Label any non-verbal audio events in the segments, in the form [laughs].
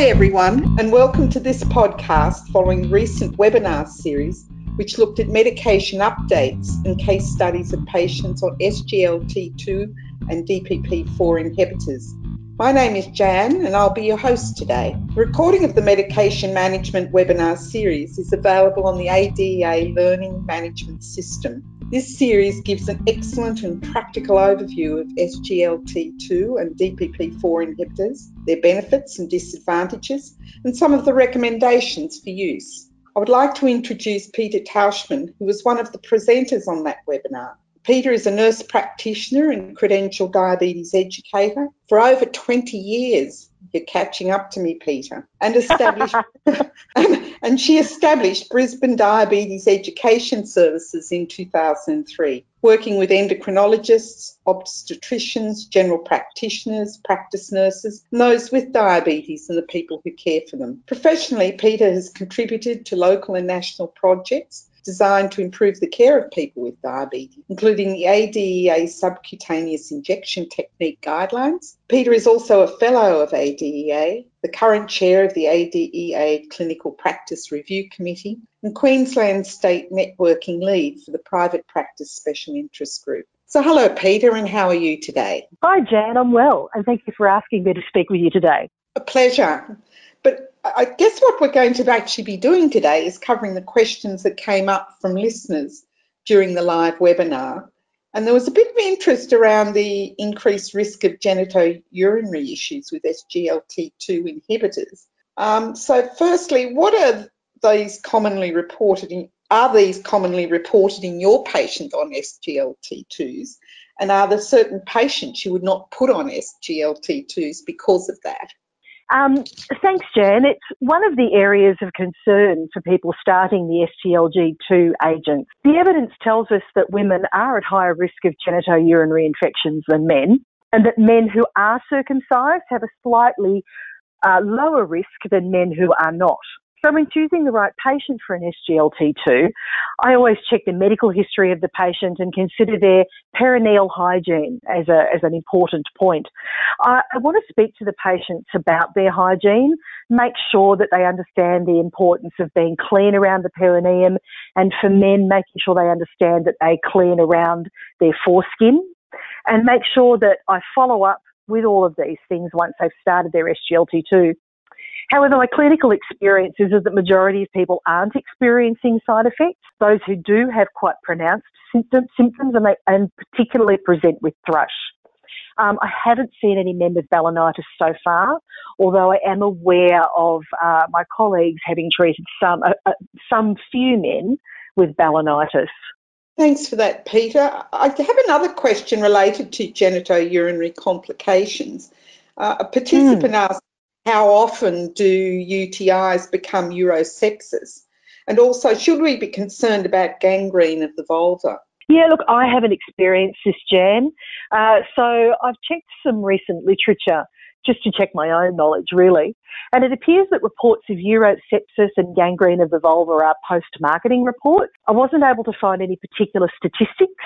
Hi, everyone, and welcome to this podcast following recent webinar series which looked at medication updates and case studies of patients on SGLT2 and DPP4 inhibitors. My name is Jan, and I'll be your host today. The recording of the medication management webinar series is available on the ADEA Learning Management System. This series gives an excellent and practical overview of SGLT2 and DPP4 inhibitors, their benefits and disadvantages, and some of the recommendations for use. I would like to introduce Peta Tauschmann, who was one of the presenters on that webinar. Peta is a nurse practitioner and credentialed diabetes educator for over 20 years. You're catching up to me, Peta. And established [laughs] and she established Brisbane Diabetes Education Services in 2003, working with endocrinologists, obstetricians, general practitioners, practice nurses, and those with diabetes and the people who care for them. Professionally, Peta has contributed to local and national projects designed to improve the care of people with diabetes, including the ADEA subcutaneous injection technique guidelines. Peta is also a fellow of ADEA, the current chair of the ADEA Clinical Practice Review Committee, and Queensland State Networking Lead for the Private Practice Special Interest Group. So, hello, Peta, and how are you today? Hi, Jan. I'm well, and thank you for asking me to speak with you today. A pleasure. But I guess what we're going to actually be doing today is covering the questions that came up from listeners during the live webinar. And there was a bit of interest around the increased risk of genitourinary issues with SGLT2 inhibitors. Um, so, firstly, what are these commonly reported in, are these commonly reported in your patient on SGLT2s? And are there certain patients you would not put on SGLT2s because of that? Um, thanks, Jan. It's one of the areas of concern for people starting the STLG2 agents. The evidence tells us that women are at higher risk of genitourinary infections than men, and that men who are circumcised have a slightly uh, lower risk than men who are not. So when choosing the right patient for an SGLT2, I always check the medical history of the patient and consider their perineal hygiene as, a, as an important point. I, I want to speak to the patients about their hygiene, make sure that they understand the importance of being clean around the perineum, and for men, making sure they understand that they clean around their foreskin, and make sure that I follow up with all of these things once they've started their SGLT2. However, my clinical experience is that the majority of people aren't experiencing side effects. Those who do have quite pronounced symptoms, symptoms and, they, and particularly present with thrush. Um, I haven't seen any men with balanitis so far, although I am aware of uh, my colleagues having treated some, uh, uh, some few men with balanitis. Thanks for that, Peta. I have another question related to genitourinary complications. Uh, a participant mm. asked how often do UTIs become urosepsis? And also, should we be concerned about gangrene of the vulva? Yeah, look, I haven't experienced this, Jan. Uh, so I've checked some recent literature just to check my own knowledge, really. And it appears that reports of urosepsis and gangrene of the vulva are post marketing reports. I wasn't able to find any particular statistics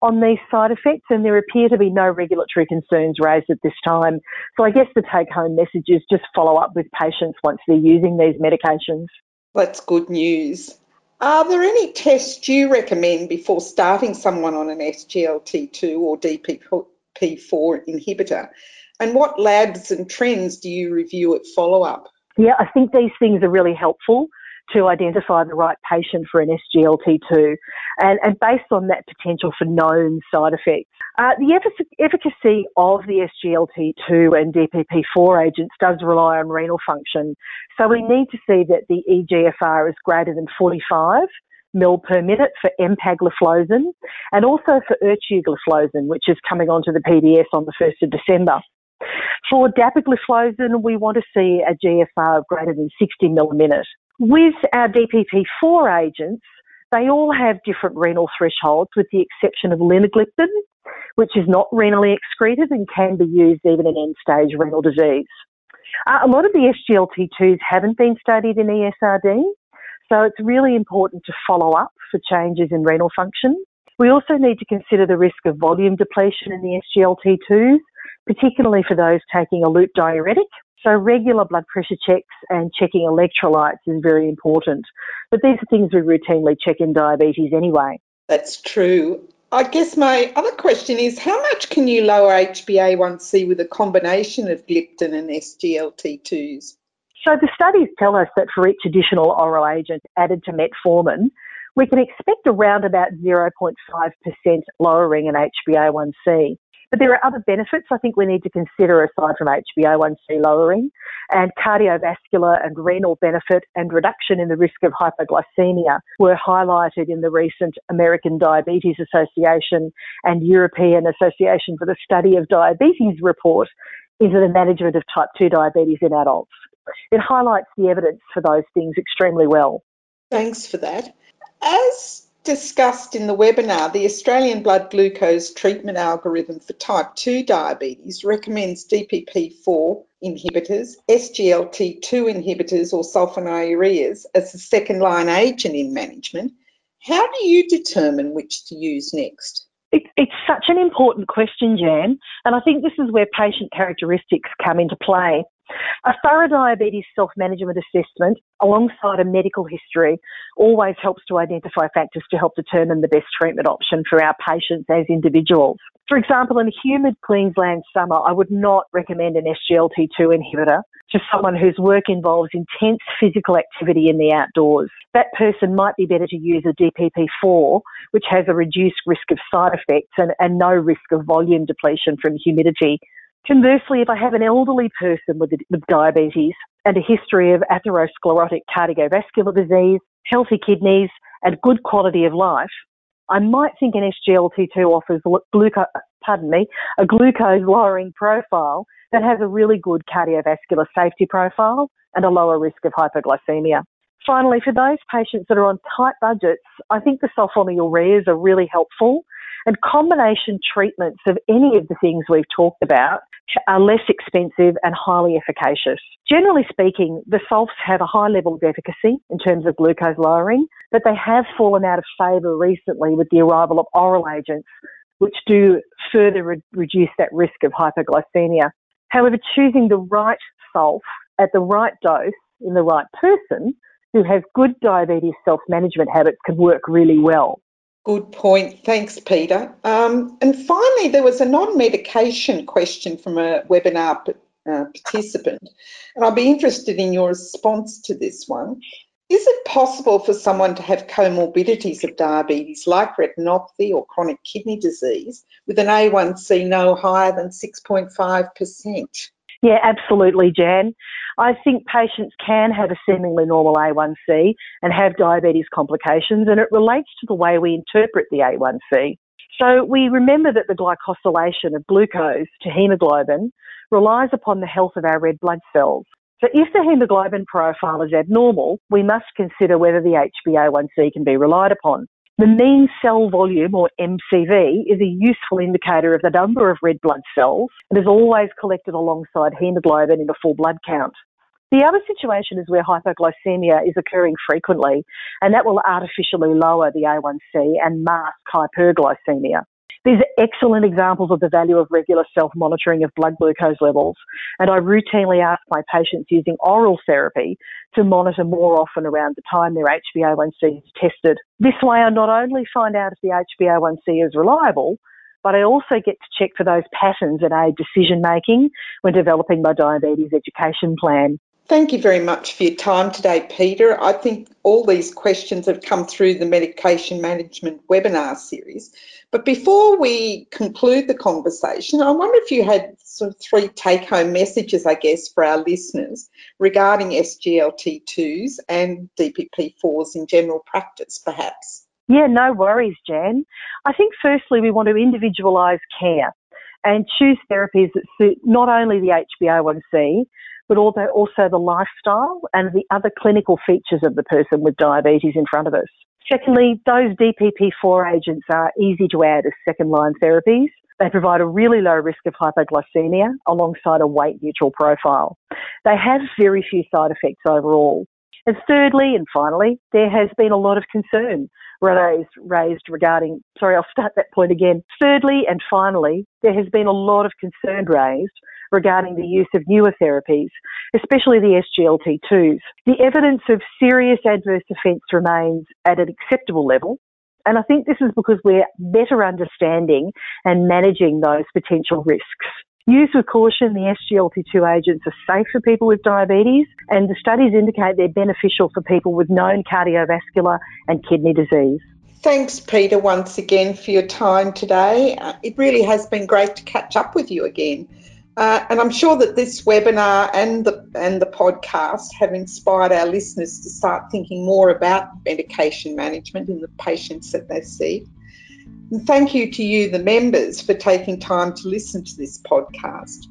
on these side effects, and there appear to be no regulatory concerns raised at this time. So I guess the take home message is just follow up with patients once they're using these medications. That's good news. Are there any tests you recommend before starting someone on an SGLT2 or DPP4 inhibitor? And what labs and trends do you review at follow up? Yeah, I think these things are really helpful to identify the right patient for an SGLT2 and, and based on that potential for known side effects. Uh, the efficacy of the SGLT2 and DPP4 agents does rely on renal function. So we need to see that the EGFR is greater than 45 mil per minute for empagliflozin and also for ertugliflozin, which is coming onto the PBS on the 1st of December. For dapagliflozin, we want to see a GFR of greater than 60 mil a minute. With our DPP4 agents, they all have different renal thresholds with the exception of linagliptin, which is not renally excreted and can be used even in end stage renal disease. Uh, a lot of the SGLT2s haven't been studied in ESRD, so it's really important to follow up for changes in renal function. We also need to consider the risk of volume depletion in the SGLT2s, particularly for those taking a loop diuretic. So regular blood pressure checks and checking electrolytes is very important. But these are things we routinely check in diabetes anyway. That's true. I guess my other question is how much can you lower HbA1c with a combination of gliptin and SGLT2s? So the studies tell us that for each additional oral agent added to metformin, we can expect around about 0.5% lowering in HbA1c. But there are other benefits I think we need to consider aside from HbA1c lowering, and cardiovascular and renal benefit and reduction in the risk of hypoglycemia were highlighted in the recent American Diabetes Association and European Association for the Study of Diabetes report into the management of type 2 diabetes in adults. It highlights the evidence for those things extremely well. Thanks for that. As discussed in the webinar, the Australian blood glucose treatment algorithm for type 2 diabetes recommends DPP4 inhibitors, SGLT2 inhibitors, or sulfonylureas as the second line agent in management. How do you determine which to use next? It, it's such an important question, Jan, and I think this is where patient characteristics come into play. A thorough diabetes self management assessment alongside a medical history always helps to identify factors to help determine the best treatment option for our patients as individuals. For example, in a humid Queensland summer, I would not recommend an SGLT2 inhibitor to someone whose work involves intense physical activity in the outdoors. That person might be better to use a DPP4, which has a reduced risk of side effects and, and no risk of volume depletion from humidity Conversely, if I have an elderly person with, with diabetes and a history of atherosclerotic cardiovascular disease, healthy kidneys, and good quality of life, I might think an SGLT2 offers glucose, pardon me, a glucose lowering profile that has a really good cardiovascular safety profile and a lower risk of hypoglycemia. Finally, for those patients that are on tight budgets, I think the sulfonylureas are really helpful and combination treatments of any of the things we've talked about are less expensive and highly efficacious. Generally speaking, the sulfs have a high level of efficacy in terms of glucose lowering, but they have fallen out of favour recently with the arrival of oral agents, which do further re- reduce that risk of hypoglycemia. However, choosing the right sulf at the right dose in the right person who has good diabetes self management habits can work really well. Good point. Thanks, Peta. Um, and finally, there was a non medication question from a webinar uh, participant, and I'd be interested in your response to this one. Is it possible for someone to have comorbidities of diabetes like retinopathy or chronic kidney disease with an A1C no higher than 6.5%? Yeah, absolutely, Jan. I think patients can have a seemingly normal A1C and have diabetes complications, and it relates to the way we interpret the A1C. So we remember that the glycosylation of glucose to hemoglobin relies upon the health of our red blood cells. So if the hemoglobin profile is abnormal, we must consider whether the HbA1c can be relied upon. The mean cell volume, or MCV, is a useful indicator of the number of red blood cells and is always collected alongside hemoglobin in a full blood count. The other situation is where hypoglycemia is occurring frequently, and that will artificially lower the A1C and mask hyperglycemia. These are excellent examples of the value of regular self monitoring of blood glucose levels, and I routinely ask my patients using oral therapy to monitor more often around the time their HbA1c is tested. This way, I not only find out if the HbA1c is reliable, but I also get to check for those patterns that aid decision making when developing my diabetes education plan. Thank you very much for your time today, Peta. I think all these questions have come through the medication management webinar series. But before we conclude the conversation, I wonder if you had sort of three take home messages, I guess, for our listeners regarding SGLT2s and DPP4s in general practice, perhaps. Yeah, no worries, Jan. I think firstly, we want to individualise care and choose therapies that suit not only the HbA1c, but also, also the lifestyle and the other clinical features of the person with diabetes in front of us. Secondly, those DPP4 agents are easy to add as second line therapies. They provide a really low risk of hypoglycemia alongside a weight neutral profile. They have very few side effects overall. And thirdly and finally, there has been a lot of concern raised, raised regarding, sorry, I'll start that point again. Thirdly and finally, there has been a lot of concern raised regarding the use of newer therapies, especially the SGLT2s. The evidence of serious adverse effects remains at an acceptable level, and I think this is because we're better understanding and managing those potential risks. Use with caution, the SGLT2 agents are safe for people with diabetes, and the studies indicate they're beneficial for people with known cardiovascular and kidney disease. Thanks, Peta, once again for your time today. Uh, it really has been great to catch up with you again. Uh, and I'm sure that this webinar and the, and the podcast have inspired our listeners to start thinking more about medication management in the patients that they see. And thank you to you, the members, for taking time to listen to this podcast.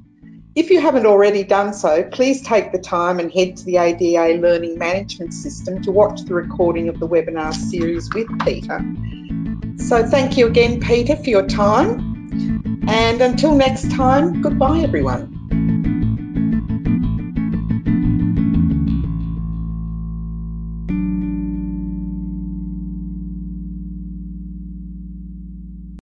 If you haven't already done so, please take the time and head to the ADEA Learning Management System to watch the recording of the webinar series with Peta. So, thank you again, Peta, for your time. And until next time, goodbye, everyone.